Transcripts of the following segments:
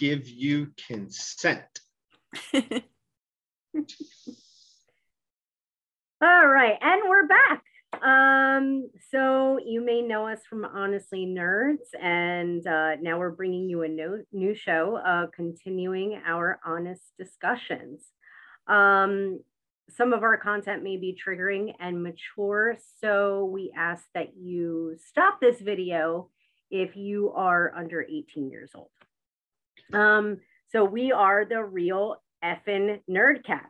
Give you consent. All right, and we're back. Um, so you may know us from Honestly Nerds, and uh, now we're bringing you a new, new show, uh, continuing our honest discussions. Um, some of our content may be triggering and mature, so we ask that you stop this video if you are under 18 years old. Um, so we are the real effing nerdcast.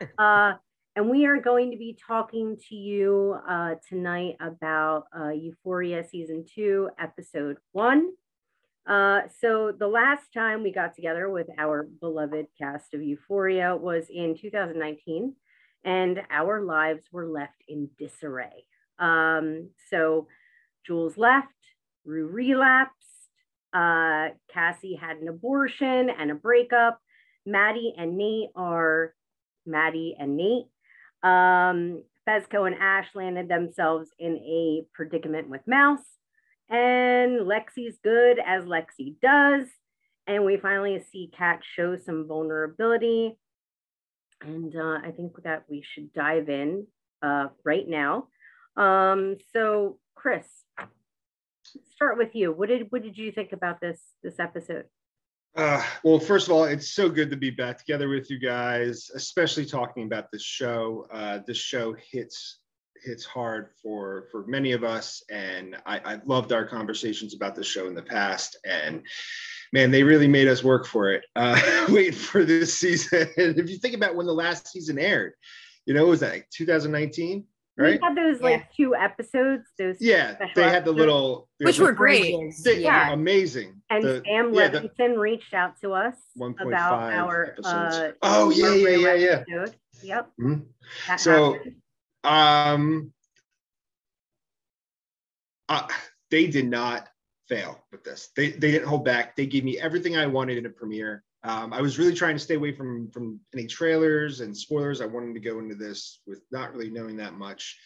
Uh, and we are going to be talking to you uh, tonight about uh, Euphoria Season 2, Episode 1. Uh, so, the last time we got together with our beloved cast of Euphoria was in 2019, and our lives were left in disarray. Um, so, Jules left, Rue relapsed, uh, Cassie had an abortion and a breakup. Maddie and Nate are Maddie and Nate. Um, Fezco and Ash landed themselves in a predicament with Mouse, and Lexi's good as Lexi does. And we finally see Kat show some vulnerability. And uh, I think that we should dive in uh, right now. Um, so, Chris, start with you. What did what did you think about this this episode? Uh, well, first of all, it's so good to be back together with you guys, especially talking about this show. Uh, this show hits hits hard for for many of us, and I, I've loved our conversations about this show in the past. And man, they really made us work for it, uh, wait for this season. if you think about when the last season aired, you know, was that like 2019? Right? We had those like two episodes. Those yeah, they had the little which were great. They, yeah, amazing. And the, Sam yeah, Levinson reached out to us about our. Uh, oh yeah, yeah, yeah, yeah. Episode. Yep. Mm-hmm. So, happened. um, uh, they did not fail with this. They they didn't hold back. They gave me everything I wanted in a premiere. Um, I was really trying to stay away from from any trailers and spoilers. I wanted to go into this with not really knowing that much,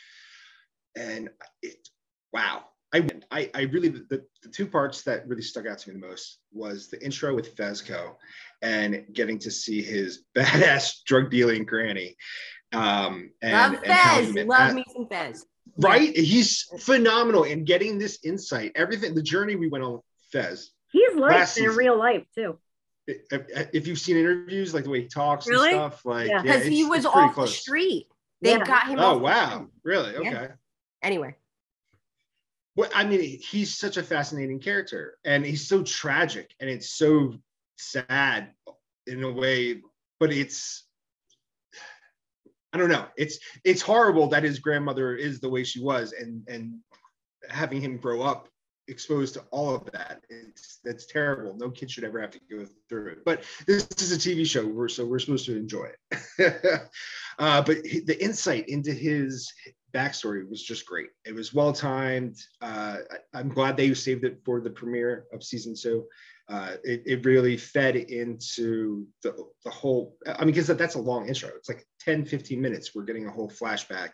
and it, wow, I I, I really the, the two parts that really stuck out to me the most was the intro with Fezco, and getting to see his badass drug dealing granny. Um, and, Love Fez, love me some Fez. Right, he's phenomenal, in getting this insight, everything, the journey we went on Fez. He's like in real life too if you've seen interviews, like the way he talks really? and stuff, like because yeah, he was off close. the street. They yeah. got him. Oh wow, really? Okay. Yeah. Anyway. Well, I mean, he's such a fascinating character, and he's so tragic, and it's so sad in a way, but it's I don't know. It's it's horrible that his grandmother is the way she was, and and having him grow up exposed to all of that. It's that's terrible. No kid should ever have to go through it. But this is a TV show, we're, so we're supposed to enjoy it. uh, but the insight into his backstory was just great. It was well timed. Uh, I, am glad they saved it for the premiere of season two. Uh, it, it really fed into the, the whole, I mean, because that's a long intro. It's like 10, 15 minutes. We're getting a whole flashback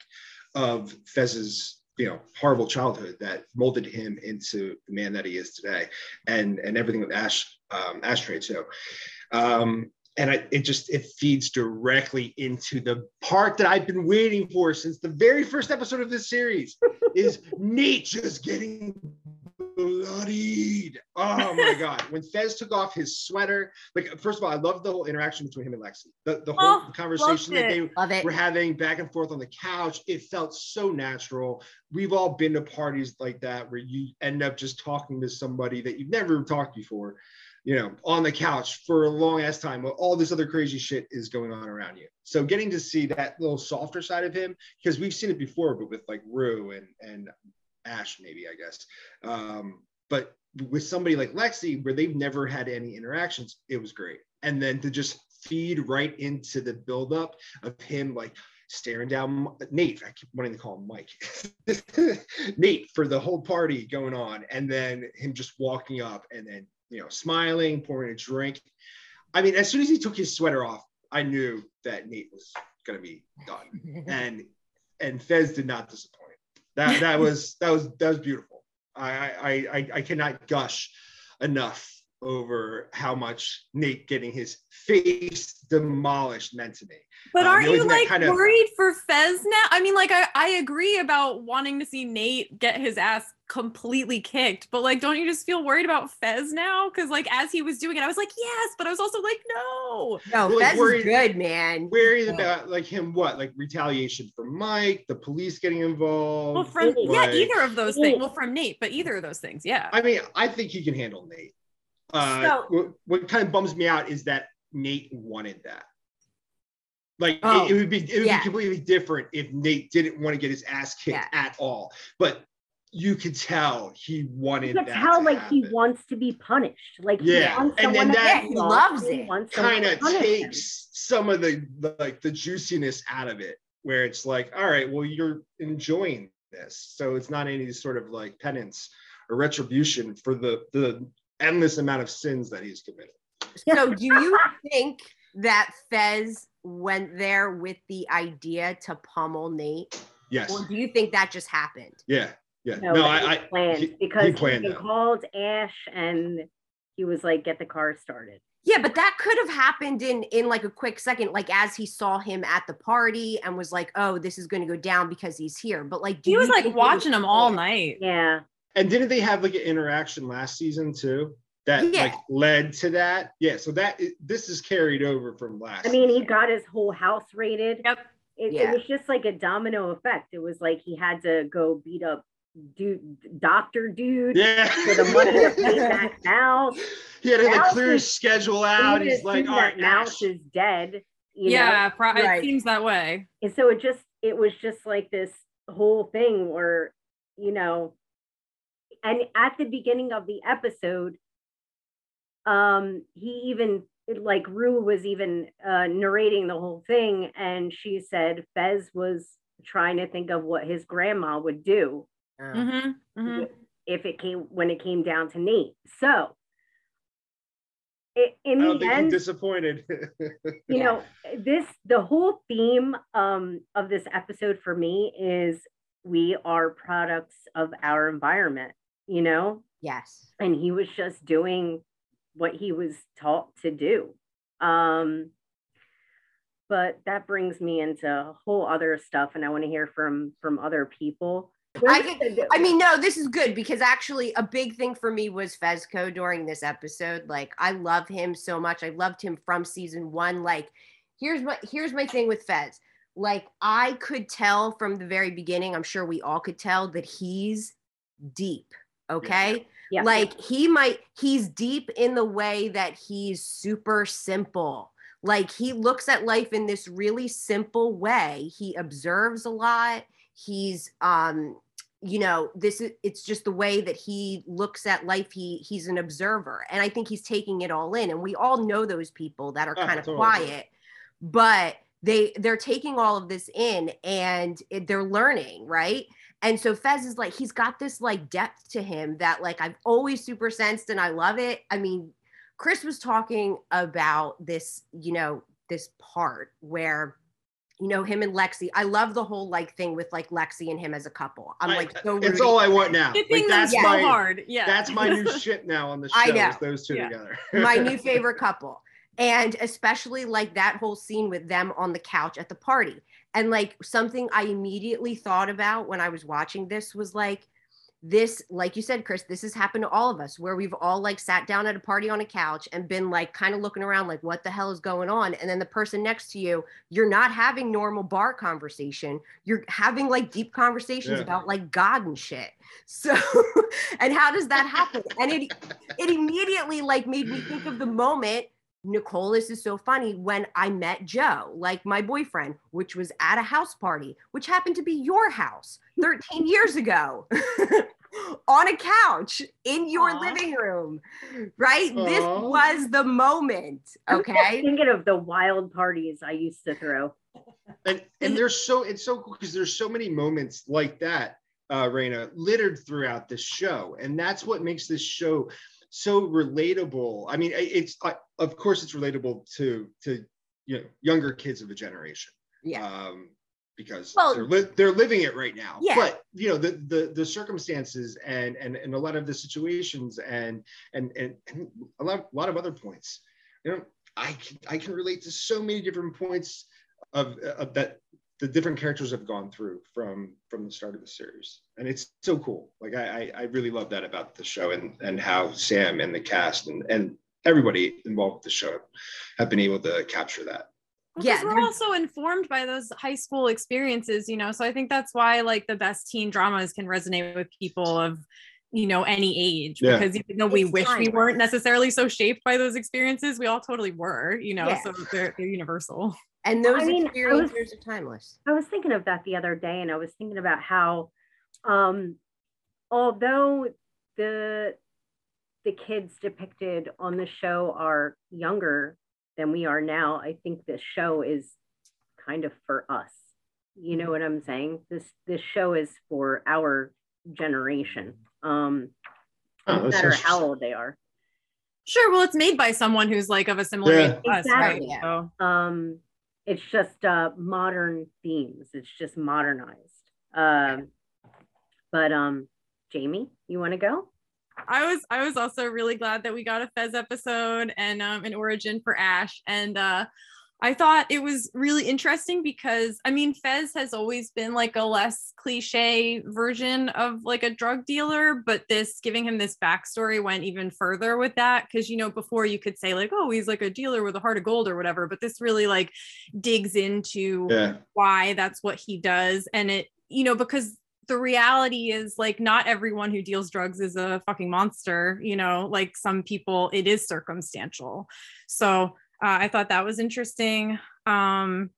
of Fez's you know horrible childhood that molded him into the man that he is today and and everything with ash um ashtray too. Um and I, it just it feeds directly into the part that I've been waiting for since the very first episode of this series is Nate just getting bloodied. Oh my god! When Fez took off his sweater, like first of all, I love the whole interaction between him and Lexi. The, the whole oh, conversation that they were having back and forth on the couch. It felt so natural. We've all been to parties like that where you end up just talking to somebody that you've never talked before, you know, on the couch for a long ass time while all this other crazy shit is going on around you. So getting to see that little softer side of him, because we've seen it before, but with like Rue and and Ash, maybe I guess. Um, but with somebody like Lexi, where they've never had any interactions, it was great. And then to just feed right into the buildup of him like staring down Nate. I keep wanting to call him Mike. Nate for the whole party going on, and then him just walking up and then you know smiling, pouring a drink. I mean, as soon as he took his sweater off, I knew that Nate was gonna be done, and and Fez did not disappoint that that was that was that was beautiful. I I I, I cannot gush enough over how much Nate getting his face demolished meant to me. But um, aren't you like kind of... worried for Fez now? I mean, like I, I agree about wanting to see Nate get his ass completely kicked, but like, don't you just feel worried about Fez now? Because like as he was doing it, I was like, yes, but I was also like, no. No, well, Fez worried, is good, man. Worried yeah. about like him what? Like retaliation from Mike, the police getting involved. Well, from like, yeah, either of those things. Well, from Nate, but either of those things, yeah. I mean, I think he can handle Nate. Uh, so, what, what kind of bums me out is that Nate wanted that. Like oh, it, it, would be it would yeah. be completely different if Nate didn't want to get his ass kicked yeah. at all. But you could tell he wanted. You could tell like happen. he wants to be punished. Like yeah, and then that he loves it. Kind of takes him. some of the, the like the juiciness out of it, where it's like, all right, well, you're enjoying this, so it's not any sort of like penance or retribution for the the endless amount of sins that he's committed. So, do you think that Fez went there with the idea to pummel Nate? Yes. Or do you think that just happened? Yeah. Yeah. No, no I, I planned he, because he, planned he called Ash and he was like, get the car started. Yeah, but that could have happened in in like a quick second, like as he saw him at the party and was like, "Oh, this is going to go down because he's here." But like, he was like watching was him all night. Yeah. And didn't they have like an interaction last season too? That yeah. like led to that. Yeah. So that this is carried over from last. I mean, he got his whole house raided. Yep. It, yeah. it was just like a domino effect. It was like he had to go beat up dude, doctor dude yeah. for the money to pay that mouse. He had to like clear his schedule out. He's like, all right, mouse is dead. yeah, pro- right. it seems that way. And so it just it was just like this whole thing where, you know, and at the beginning of the episode, um, he even like Rue was even uh, narrating the whole thing, and she said Fez was trying to think of what his grandma would do mm-hmm, mm-hmm. if it came when it came down to Nate. So it, in the think end, disappointed. you know, this the whole theme um, of this episode for me is we are products of our environment. You know. Yes. And he was just doing what he was taught to do. Um, but that brings me into a whole other stuff, and I want to hear from from other people. I, I mean, no, this is good because actually a big thing for me was Fezco during this episode. Like, I love him so much. I loved him from season one. Like, here's my here's my thing with Fez. Like, I could tell from the very beginning. I'm sure we all could tell that he's deep. Okay. Yeah. Like he might, he's deep in the way that he's super simple. Like he looks at life in this really simple way. He observes a lot he's um you know this is it's just the way that he looks at life he he's an observer and i think he's taking it all in and we all know those people that are kind of totally. quiet but they they're taking all of this in and it, they're learning right and so fez is like he's got this like depth to him that like i've always super sensed and i love it i mean chris was talking about this you know this part where you know him and Lexi. I love the whole like thing with like Lexi and him as a couple. I'm like so. It's all I want now. Like, that's my hard. Yeah, that's my new shit now on the show. I know those two yeah. together. my new favorite couple, and especially like that whole scene with them on the couch at the party. And like something I immediately thought about when I was watching this was like this like you said chris this has happened to all of us where we've all like sat down at a party on a couch and been like kind of looking around like what the hell is going on? And then the person next to you you're not having normal bar conversation. You're having like deep conversations yeah. about like god and shit. So and how does that happen? And it it immediately like made me think of the moment Nicole, this is so funny. When I met Joe, like my boyfriend, which was at a house party, which happened to be your house 13 years ago. on a couch in your Aww. living room, right? Aww. This was the moment. Okay. i thinking of the wild parties I used to throw. And and there's so it's so cool because there's so many moments like that, uh, Raina, littered throughout this show, and that's what makes this show so relatable. I mean, it's uh, of course it's relatable to to you know younger kids of a generation. Yeah. Um, because Well- they're li- they're living it right now. Yeah. But you know the the the circumstances and and and a lot of the situations and and and, and a lot a lot of other points. You know, I can I can relate to so many different points of, of that the different characters have gone through from from the start of the series, and it's so cool. Like I I, I really love that about the show and and how Sam and the cast and and everybody involved with the show have been able to capture that. Well, Yeah, 'cause we're also informed by those high school experiences, you know. So I think that's why like the best teen dramas can resonate with people of you know any age Yeah. because even though we It's wish we weren't necessarily so shaped by those experiences, we all totally were, you know. Yeah. So they're, they're universal. And those I mean, I was- are timeless. I was thinking of that the other day, and I was thinking about how, um, although the the kids depicted on the show are younger than we are now, I think this show is kind of for us. You know what I'm saying? This this show is for our generation. Um, Oh, no matter how old they are. Sure, well, it's made by someone who's like of a similar Yeah. age to us, right? Exactly. So um it's just uh modern themes. It's just modernized. Um but um jamie you want to go? I was I was also really glad that we got a Fez episode and um, an origin for Ash, and uh, I thought it was really interesting because I mean Fez has always been like a less cliche version of like a drug dealer, but this giving him this backstory went even further with that because you know before you could say like oh he's like a dealer with a heart of gold or whatever, but this really like digs into Yeah. why that's what he does and it you know because the reality is like not everyone who deals drugs is a fucking monster you know like some people it is circumstantial so uh, i thought that was interesting um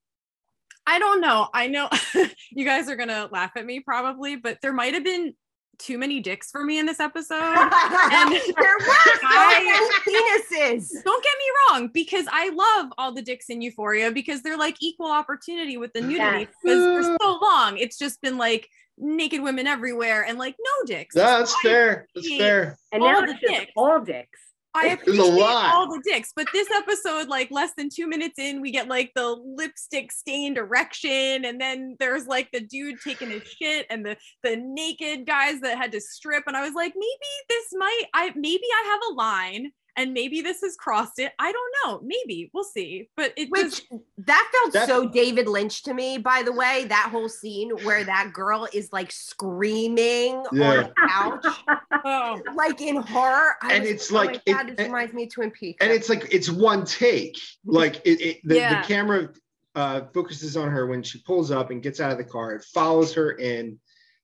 i don't know i know you guys are gonna laugh at me probably but there might have been too many dicks for me in this episode And there was so I- many penises. don't get me wrong because i love all the dicks in euphoria because they're like equal opportunity with the nudity Yes. because for so long it's just been like naked women everywhere and like no dicks That's I fair. That's fair. and All now the it's just dicks. all dicks I appreciate all the dicks, but this episode, like less than two minutes in, we get like the lipstick stained erection, and then there's like the dude taking his shit, and the the naked guys that had to strip, and I was like, maybe this might, I maybe I have a line, and maybe this has crossed it. I don't know, maybe we'll see, but it Which just that felt That- so David Lynch to me, by the way. That whole scene where that girl is like screaming on Yeah. the couch, oh like in horror. I And was it's oh my like- it- God, this and- reminds me of Twin Peaks. And it's like it's one take. Like it, it the, Yeah. the camera uh, focuses on her when she pulls up and gets out of the car. It follows her in.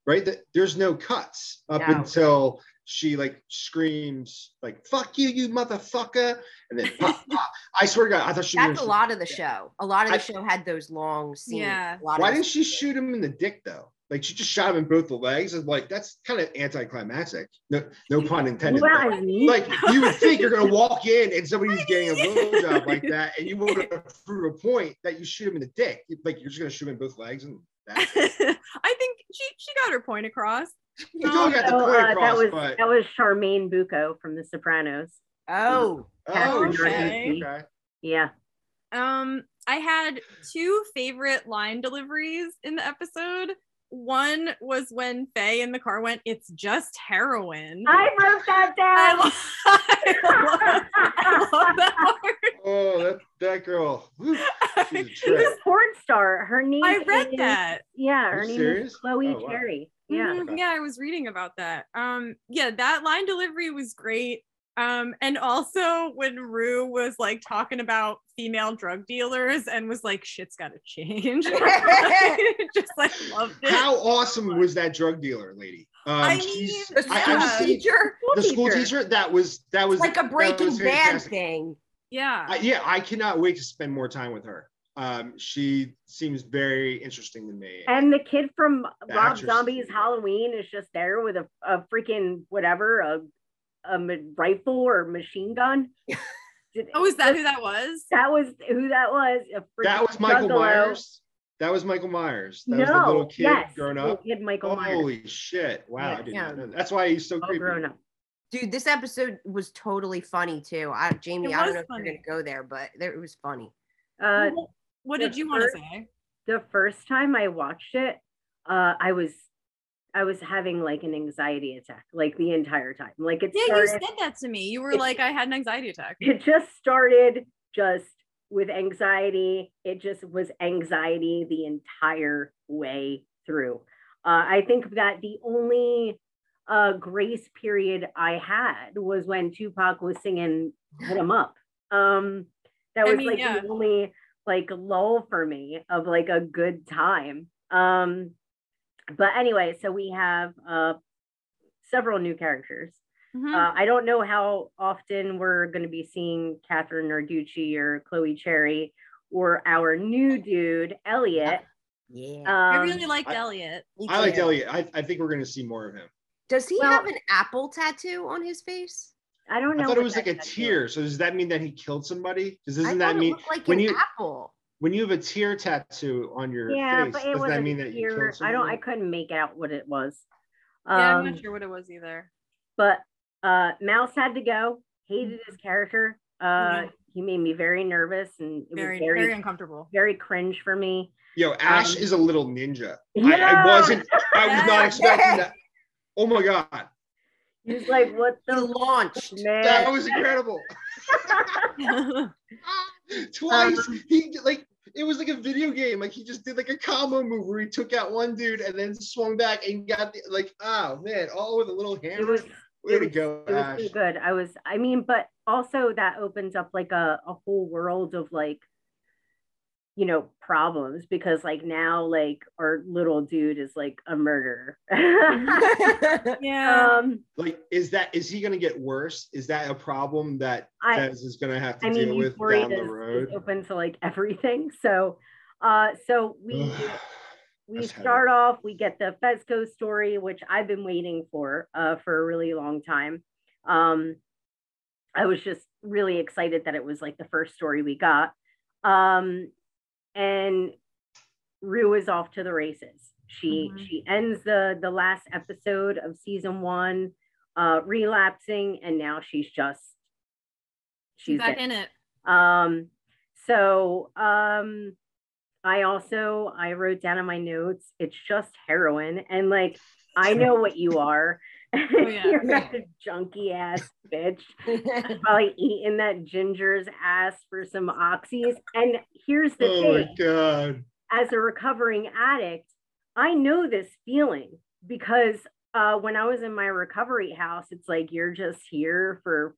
Right. The, there's no cuts up No. until she like screams like "fuck you, you motherfucker," and then pop, pop. I swear to God, I thought she. was That's a lot of the show. A lot of the I- show had those long scenes. Yeah. A lot Why the- didn't she shoot him in the dick though? Like she just shot him in both the legs. And like that's kind of anticlimactic. No, no pun intended. well, I mean, like you would think you're gonna walk in and somebody's getting a blowjob like that, and you would to prove a point that you shoot him in the dick. Like you're just gonna shoot him in both legs, and that's it. I think she she got her point across. You don't got the so, point uh, across, that was but that was charmaine bucco from the sopranos Oh, oh, okay. Okay. yeah Um, I had two favorite line deliveries in the episode. One was when Faye in the car went, "It's just heroin." i wrote that I down love, I love, I love that word. Oh, that that girl. Whew, she's a she's a porn star her name I read is- that. yeah her name serious? is chloe Oh, wow. cherry yeah Mhm, Yeah, I was reading about that. Um, yeah, that line delivery was great. Um, and also when Rue was like talking about female drug dealers and was like, shit's gotta change. Just like loved it. How awesome was that drug dealer lady? Um, I mean, the school I've yeah. seen- teacher, the school teacher. That was that was like a that Breaking was Bad thing. yeah. I, yeah, I cannot wait to spend more time with her. Um, she seems very interesting to me. and the kid from The rob actress. zombie's halloween is just there with a, a freaking whatever a, a ma- rifle or machine gun Did- Oh, is that who that was? that was who that was a that was Michael juggalo. Myers. That was Michael Myers. That no was the little kid yes growing little up. kid michael myers Holy shit! Wow, I did Yeah. know. that. That's why he's so all creepy. grown up Dude, this episode was totally funny too. I, Jamie, I don't was know if funny. you're gonna go there, but there, it was funny. uh What- what did you want to say? the first time I watched it, uh, I was I was having like an anxiety attack like the entire time. Like it Yeah, started, you said that to me. You were It- like, I had an anxiety attack. it just started just with anxiety. It just was anxiety the entire way through. Uh, I think that the only uh, grace period I had was when Tupac was singing "Hit 'Em Up." Um, that I was mean, like yeah. the only like lull for me of like a good time. Um, but anyway, so we have uh, several new characters. Mhm. Uh, I don't know how often we're going to be seeing Kathrine Narducci or Chloe Cherry or our new dude, Elliot. Yeah. I Um, really liked I- Elliot. I liked too. Elliot. I, I think we're going to see more of him. Does he Well- have an apple tattoo on his face? I don't know. I thought it was like a tattoo tear. So does that mean that he killed somebody? Because I doesn't thought that mean like when an you apple? when you have a tear tattoo on your Yeah, face, but it doesn't was that a mean that you tear. killed I don't. I couldn't make out what it was. Yeah, I'm Um, not sure what it was either. But uh, Mouse had to go. Hated his character. Uh, Yeah. He made me very nervous, and it Very, was very, very very, cringe for me. Yo, Ash Um, is a little ninja. I, Yeah. I wasn't. I was not expecting that. Oh my god, He's like, "What He the launched. man?" that was incredible. Twice Um, he like it was like a video game. Like he just did like a combo move where he took out one dude and then swung back and got the, like oh man, all with a little it hammer. was Way it to was- go, it was Ash. so good. I was, I mean, but also that opens up like a, a whole world of like, you know, problems because like now like our little dude is like a murderer. yeah. um, Like, is that is he gonna get worse? Is that a problem that I- Fez is gonna have to I mean, deal with Euphoria down the is, is road? open to like everything. So, uh, so we we That's heavy. start off. We get the Fezco story, which I've been waiting for uh, for a really long time. Um, I was just really excited that it was like the first story we got. Um, and Rue is off to the races. She Mhm. she ends the the last episode of season one, uh, relapsing, and now she's just She's she's back in. in it. Um, so um, I also I wrote down in my notes, it's just heroin, and like I know what you are. Yeah. You're not a junky ass bitch. Probably eating that ginger's ass for some oxys. And here's the Oh thing: my god. as a recovering addict, I know this feeling because uh, when I was in my recovery house, it's like you're just here for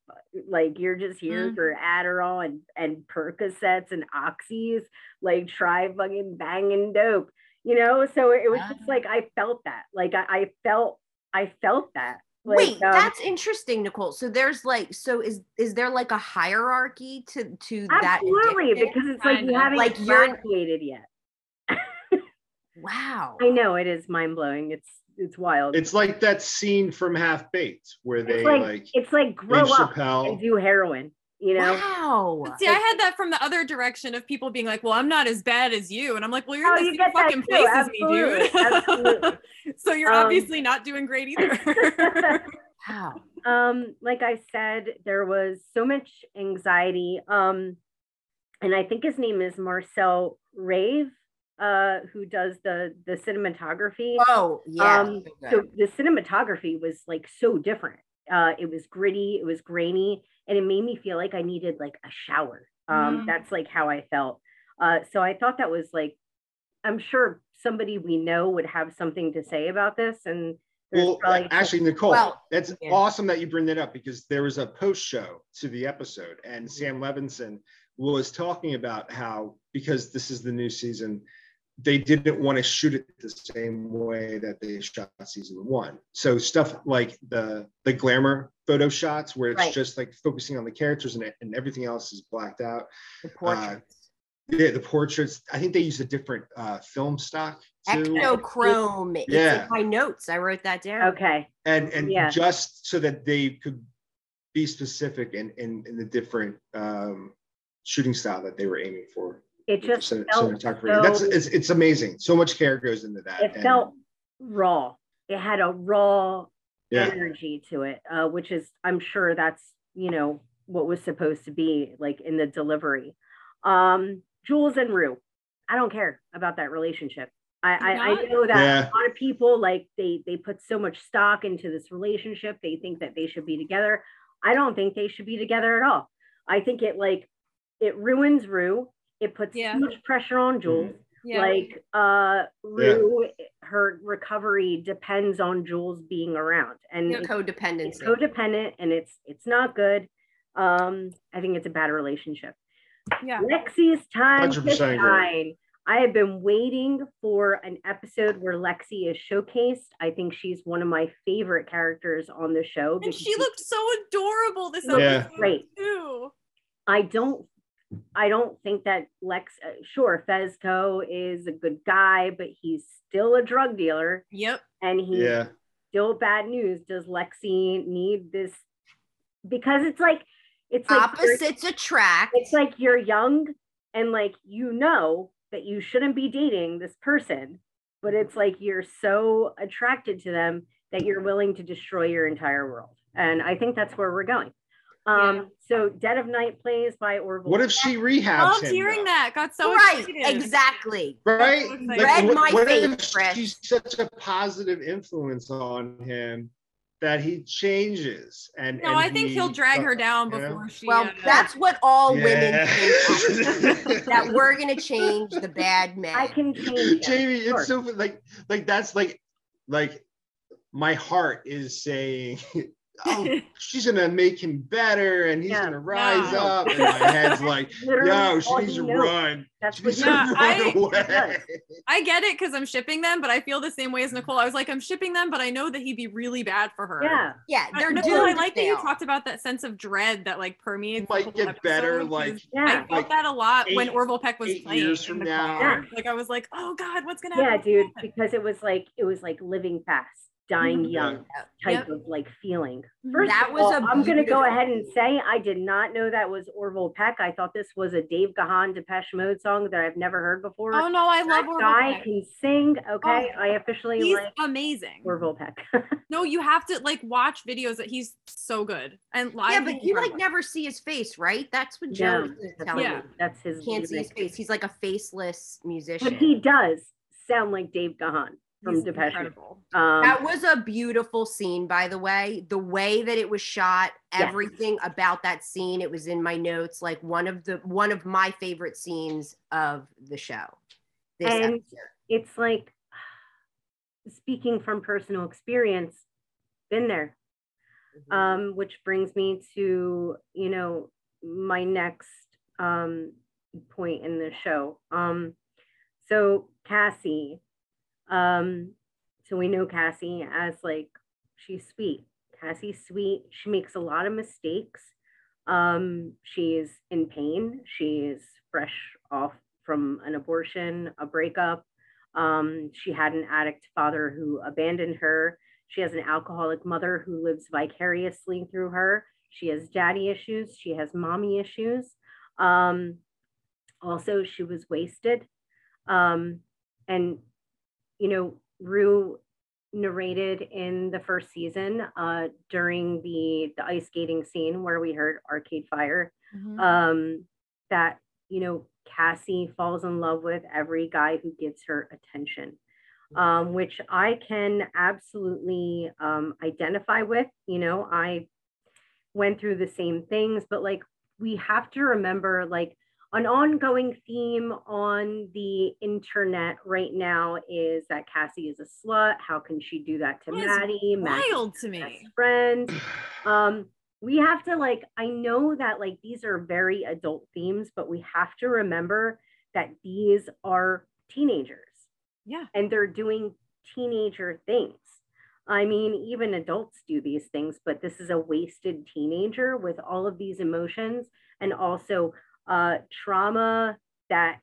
like you're just here Mhm. for Adderall and and Percocets and oxys, like try fucking banging dope, you know. So it was just like I felt that, like I, I felt I felt that. Like, Wait, um, that's interesting, Nicole. So there's like, so is is there like a hierarchy to to that? absolutely because it's like you haven't Like, you're- graduated yet. Wow. I know it is mind blowing. It's it's wild. It's like that scene from Half Baked where they it's like, like it's like grow up Chappelle. and do heroin. You know. Wow. But see, I had that from the other direction of people being like, "Well, I'm not as bad as you," and I'm like, "Well, you're Oh, in the get same fucking too. place as me, dude." Absolutely. Absolutely. so you're Um, obviously not doing great either. Wow. um, like I said, there was so much anxiety. Um, and I think his name is Marcell Rév, uh, who does the the cinematography. Oh, yeah. um, so so the cinematography was like so different. Uh, it was gritty, it was grainy, and it made me feel like I needed like a shower. Um, Mm. That's like how I felt. Uh, so I thought that was like, I'm sure somebody we know would have something to say about this. And Well, probably actually, Nicole, Well, that's yeah. awesome that you bring that up because there was a post show to the episode, and Sam Levinson was talking about how because this is the new season, they didn't want to shoot it the same way that they shot season one. So stuff like the the glamour photo shots where it's Right. just like focusing on the characters and, and everything else is blacked out. the portraits. Yeah, the portraits. I think they used a different uh, film stock too. Ektachrome. It's Yeah. in my notes. I wrote that down. okay. and and Yeah. just so that they could be specific in in, in the different um, shooting style that they were aiming for. It just cin- felt cinematography. so, That's it's, it's amazing. So much care goes into that. it and- felt raw. It had a raw yeah. energy to it, uh, which is, I'm sure that's, you know, what was supposed to be like in the delivery. Um, Jules and Rue, I don't care about that relationship. I, I, I, know that yeah. a lot of people like they they put so much stock into this relationship. They think that they should be together. I don't think they should be together at all. I think it like it ruins Rue. It puts yeah. too much pressure on Jules. Mm-hmm. Yeah. Like uh Rue, yeah. her recovery depends on Jules being around and codependency. codependent and it's it's not good. Um, I think it's a bad relationship. Yeah. Lexi's time to shine. I have been waiting for an episode where Lexi is showcased. I think she's one of my favorite characters on the show. And she looked so adorable this yeah. great. too. I don't I don't think that Lex uh, sure Fezco is a good guy, but he's still a drug dealer. Yep. And he's yeah. still bad news. Does Lexi need this because it's like it's like opposites attract. It's like you're young and like you know that you shouldn't be dating this person, but it's like you're so attracted to them that you're willing to destroy your entire world. And I think that's where we're going. Um, yeah. so Dead of Night plays by Orville. What if she rehabs him? hearing though? that. Got so right, excited. exactly. Right, like, read what, my what face. She's such a positive influence on him that he changes and no and i think he, will drag her down before know? she well uh, that's what all yeah. women think that we're gonna change the bad man i can change jamie it's so like like that's like like my heart is saying oh, she's gonna make him better and he's yeah. gonna rise no. up. And my head's like, yo, she needs to run. That's what yeah, I, I get it because I'm shipping them, but I feel the same way as Nicole. I was like, I'm shipping them, but I know that he'd be really bad for her. Yeah. Yeah. They're Nicole, I like that you talked about that sense of dread that like permeates. might get better, like yeah. I felt like that a lot eight, when Orville Peck was playing. Years from now. Yeah. Like I was like, oh God, what's gonna happen? Yeah, dude, because it was like it was like living fast dying young type yep. of like feeling. Mm-hmm. First that was all, I'm going to go ahead and say I did not know that was Orville Peck. I thought this was a Dave Gahan Depeche Mode song that I've never heard before. Oh no, I love Orville guy Peck. can sing. Okay, oh, I officially he's like amazing. Orville Peck. no, you have to like watch videos that he's so good and live. Yeah, but you like never see his face, right? That's what Joe yeah. is telling yeah. me. That's his. Can't see his face. He's like a faceless musician. But he does sound like Dave Gahan from He's Depeche. Incredible. Um, that was a beautiful scene, by the way. The way that it was shot, everything yes. about that scene, it was in my notes. Like one of the one of my favorite scenes of the show. and episode. it's like speaking from personal experience, been there. Mm-hmm. Um, which brings me to you know my next um, point in the show. Um, so Cassie, um, so we know Cassie as like she's sweet. Cassie's sweet. She makes a lot of mistakes. Um, she is in pain. She's fresh off from an abortion, a breakup. Um, she had an addict father who abandoned her. She has an alcoholic mother who lives vicariously through her. She has daddy issues. She has mommy issues. Um, also, she was wasted. Um, and you know, Rue narrated in the first season uh, during the the ice skating scene where we heard Arcade Fire mm-hmm. um, that you know Cassie falls in love with every guy who gives her attention, um, which I can absolutely um, identify with. You know, I went through the same things, but like we have to remember like an ongoing theme on the internet right now is that Cassie is a slut. How can she do that to Maddie? Wild to me. Friend. Um, we have to like, I know that like these are very adult themes, but we have to remember that these are teenagers. Yeah. And they're doing teenager things. I mean, even adults do these things, but this is a wasted teenager with all of these emotions and also uh, trauma that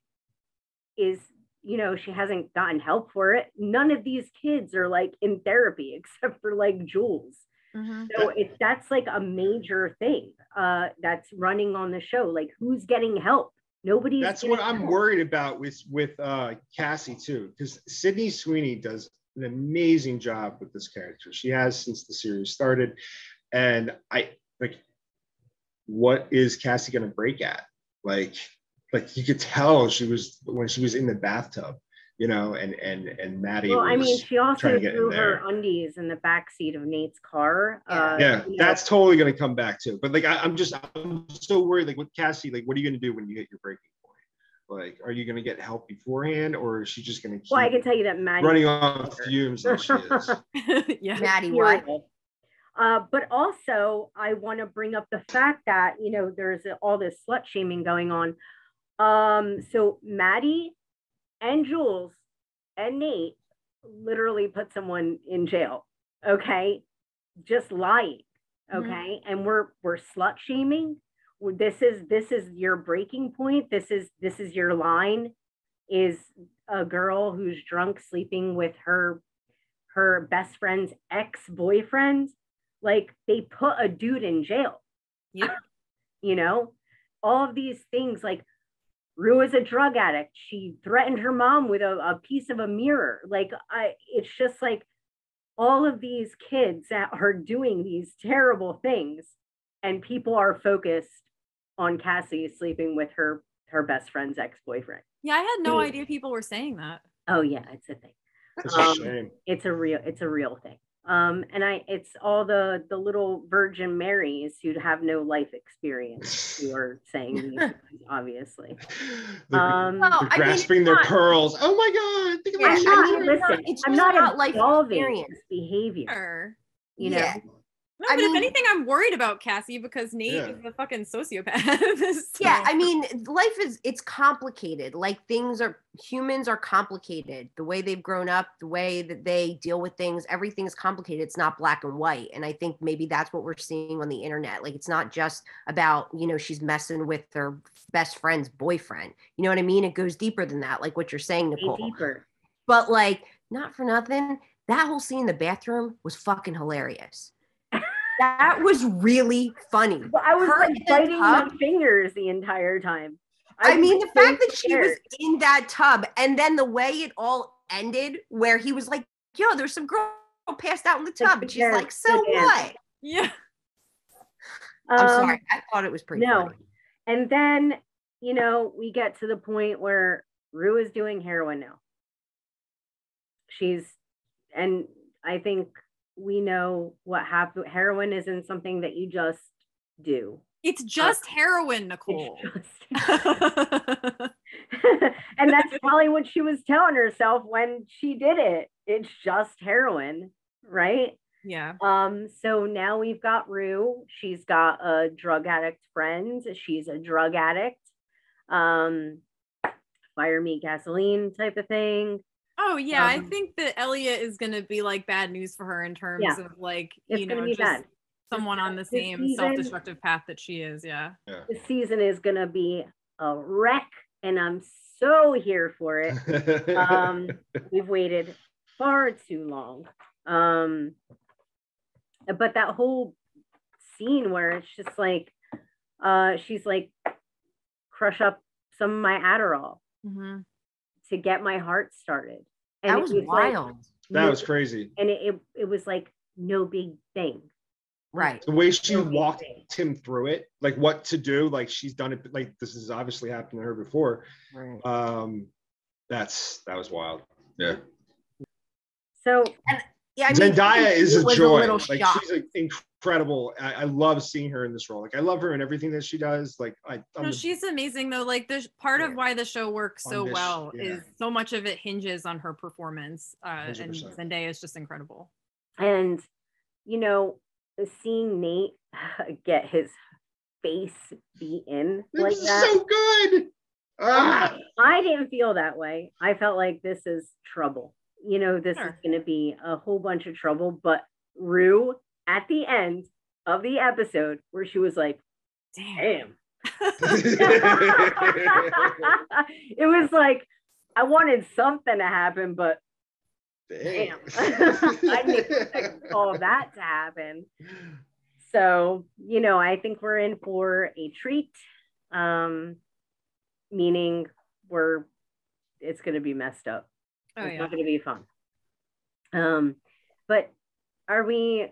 is you know she hasn't gotten help for it. None of these kids are like in therapy except for like jules. Mm-hmm. so it's that's like a major thing uh that's running on the show. Like who's getting help? Nobody that's what i'm worried about with with uh cassie too because sydney sweeney does an amazing job with this character. She has since the series started and i like what is cassie going to break at like like you could tell she was when she was in the bathtub, you know, and and and Maddie. Well, I mean, she also trying to get in threw her there. undies in the back seat of Nate's car. Yeah. Uh, yeah, you know, that's totally gonna come back too. But like, I, I'm just, I'm so worried. Like with Cassie, like, what are you gonna do when you hit your breaking point? Like, are you gonna get help beforehand, or is she just gonna well, I can tell you that Maddie running off fumes like she is? yeah. Maddie, what? Uh, but also, I want to bring up the fact that you know there's all this slut shaming going on. Um, so Maddie and Jules and Nate literally put someone in jail. Okay, just lying. Mhm. Okay, and we're we're slut shaming. This is this is your breaking point. This is this is your line. Is a girl who's drunk sleeping with her her best friend's ex-boyfriend like they put a dude in jail. Yep. you know all of these things like rue is a drug addict. She threatened her mom with a, a piece of a mirror. Like i it's just like all of these kids that are doing these terrible things and people are focused on cassie sleeping with her her best friend's ex-boyfriend. Yeah, I had no idea people were saying that. oh yeah it's a thing. It's a Um, shame. it's a real it's a real thing um and i it's all the the little virgin marys who have no life experience who are saying these things, obviously They're- um Well, they're I mean, grasping their not- pearls. Oh my god! Think Yeah, about i'm I not mean, it's listen it's i'm just not about life experience. behavior Sure. you Yeah. Know No, I but mean- if anything, I'm worried about Cassie because Nate Yeah. is a fucking sociopath. Yeah, I mean, life is it's complicated. Like things are humans are complicated. The way they've grown up, the way that they deal with things, everything's complicated. It's not black and white. And I think maybe that's what we're seeing on the internet. Like it's not just about, you know, she's messing with her best friend's boyfriend. You know what I mean? It goes deeper than that, like what you're saying, Way Nicole. deeper But like, not for nothing, that whole scene in the bathroom was fucking hilarious. That was really funny. but i was Her like in the biting my fingers the entire time I was mean, the so fact that she was in that tub and then the way it all ended, where he was like, yo, there's some girl passed out in the tub. And she's yeah, like, so what? yeah. I'm Um, sorry. I thought it was pretty no. funny. And then, you know, we get to the point where Rue is doing heroin now. She's, and I think we know what happened. Heroin isn't something that you just do. It's just heroin, Nicole. Just, and that's probably what she was telling herself when she did it. It's just heroin, right? yeah. Um, so now we've got Rue. She's got a drug addict friend. She's a drug addict. Um, fire me gasoline type of thing. Oh yeah, I Um, think that Elliot is gonna be like bad news for her in terms Yeah. of like It's you know be just bad. someone on the This same season- self-destructive path that she is. Yeah. The season is gonna be a wreck, and I'm so here for it. Um, we've waited far too long. Um, but that whole scene where it's just like, uh, she's like, crush up some of my Adderall Mhm. To get my heart started. That it was like, wild. that no- was crazy. and it, it, it was like no big thing. right. The way she No walked thing. him through it, like what to do, like she's done it. Like this has obviously happened to her before. right. Um, that's that was wild. Yeah. So Yeah, I mean, Zendaya is a joy. little like shocked. she's incredible. I, I love seeing her in this role. Like I love her in everything that she does. Like I, I'm No, the- she's amazing though. Like the sh- part of why the show works so this- well yeah. is so much of it hinges on her performance, uh, and 100%. Zendaya is just incredible. and you know, seeing Nate get his face beaten It like was that. so good. Ah, I didn't feel that way. I felt like this is trouble. You know, this is going to be a whole bunch of trouble. But Rue, at the end of the episode, where she was like, Damn. damn. it was like, I wanted something to happen, but damn. I didn't expect all of that to happen. So, you know, I think we're in for a treat. Um, meaning we're it's gonna be messed up. Oh it's yeah. not gonna be fun. Um, but are we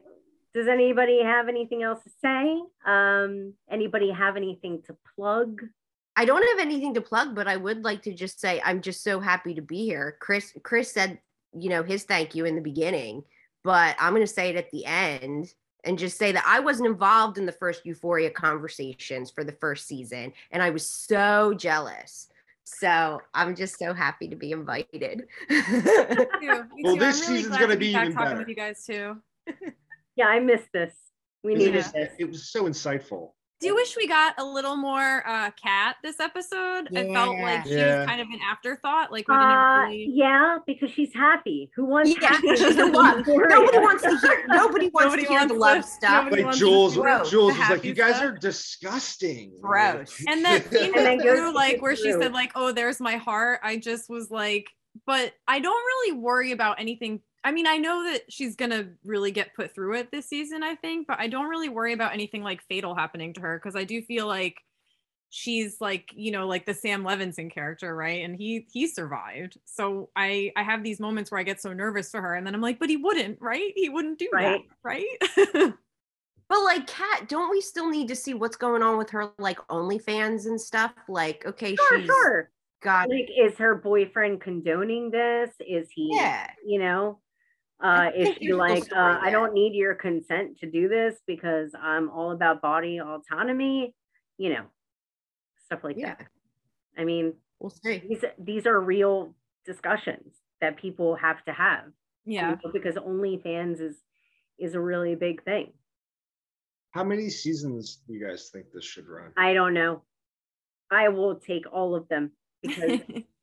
does anybody have anything else to say? Um, anybody have anything to plug? I don't have anything to plug, but I would like to just say I'm just so happy to be here. Chris Chris said, you know, his thank you in the beginning, but I'm going to say it at the end and just say that I wasn't involved in the first Euphoria conversations for the first season and I was so jealous. So I'm just so happy to be invited. Me too. Me Well, too. this really season's gonna be back even talking better. with you guys too. Yeah, I missed this. We It was, this. it was so insightful. Do you wish we got a little more uh Kat this episode? It felt like she Yeah. was kind of an afterthought. Like we didn't Uh, really yeah, because she's happy. Who wants Yeah, happiness she's in in love. Nobody wants to hear. Nobody wants Nobody to hear wants the love to- stuff. nobody Like Jules, gross. Jules was like, "You guys stuff." are disgusting." Gross. and that scene And then with goes like where she said, like, oh, there's my heart. I just was like, but I don't really worry about anything. I mean, I know that she's gonna really get put through it this season, I think, but I don't really worry about anything like fatal happening to her because I do feel like she's like you know like the sam levinson character right and he he survived so i i have these moments where i get so nervous for her and then i'm like but he wouldn't right he wouldn't do Right. that right But like, Kat, don't we still need to see what's going on with her, like OnlyFans and stuff? Like, okay, Sure, she's sure. got Like, is her boyfriend condoning this? Is he, yeah. you know, I uh, is think she there's a little like, uh, I don't need your consent to do this because I'm all about body autonomy, you know, stuff like Yeah, that. I mean, we'll see. these these are real discussions that people have to have. you yeah know, because OnlyFans is is a really big thing. How many seasons do you guys think this should run? I don't know. I will take all of them because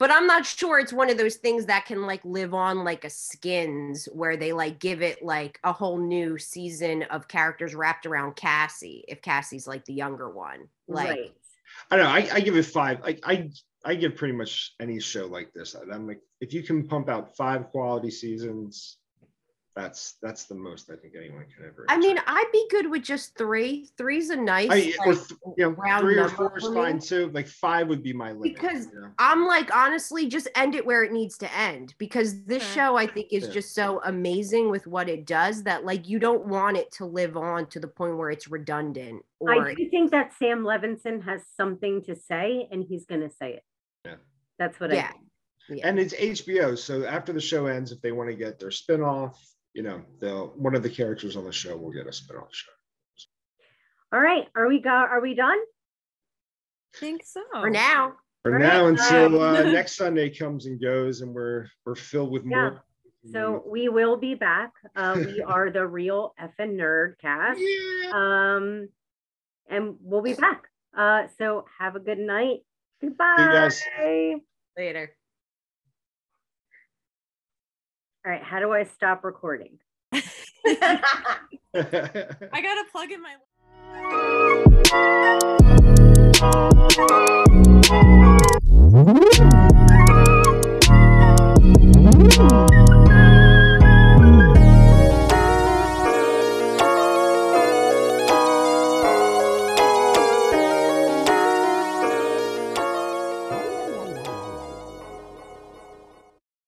But I'm not sure it's one of those things that can like live on like a skins where they like give it like a whole new season of characters wrapped around Cassie if Cassie's like the younger one. Like right. I don't know. I, I give it five. I, I I give pretty much any show like this. I'm like, if you can pump out five quality seasons, that's that's the most I think anyone can ever. I mean. I'd be good with just three. Three's a nice I, or th- you know, round three or four is for me. fine too. Like five would be my limit. Because you know? I'm like, honestly, just end it where it needs to end because this Sure. show, I think, is Yeah. just so amazing with what it does that, like, you don't want it to live on to the point where it's redundant or I do think that Sam Levinson has something to say and he's going to say it. Yeah. That's what Yeah. I think. yeah. and it's HBO. So after the show ends, if they want to get their spinoff, you know, they'll one of the characters on the show will get a spinoff show. All right. Are we go are we done? I think so for now. For All now, right, until um, uh, next Sunday comes and goes, and we're we're filled with more. Yeah. more. So we will be back. Uh, we are the real effing nerd cast. yeah. Um, and we'll be back. Uh, so have a good night. Goodbye. guys. Later. All right. How do I stop recording? i gotta plug in my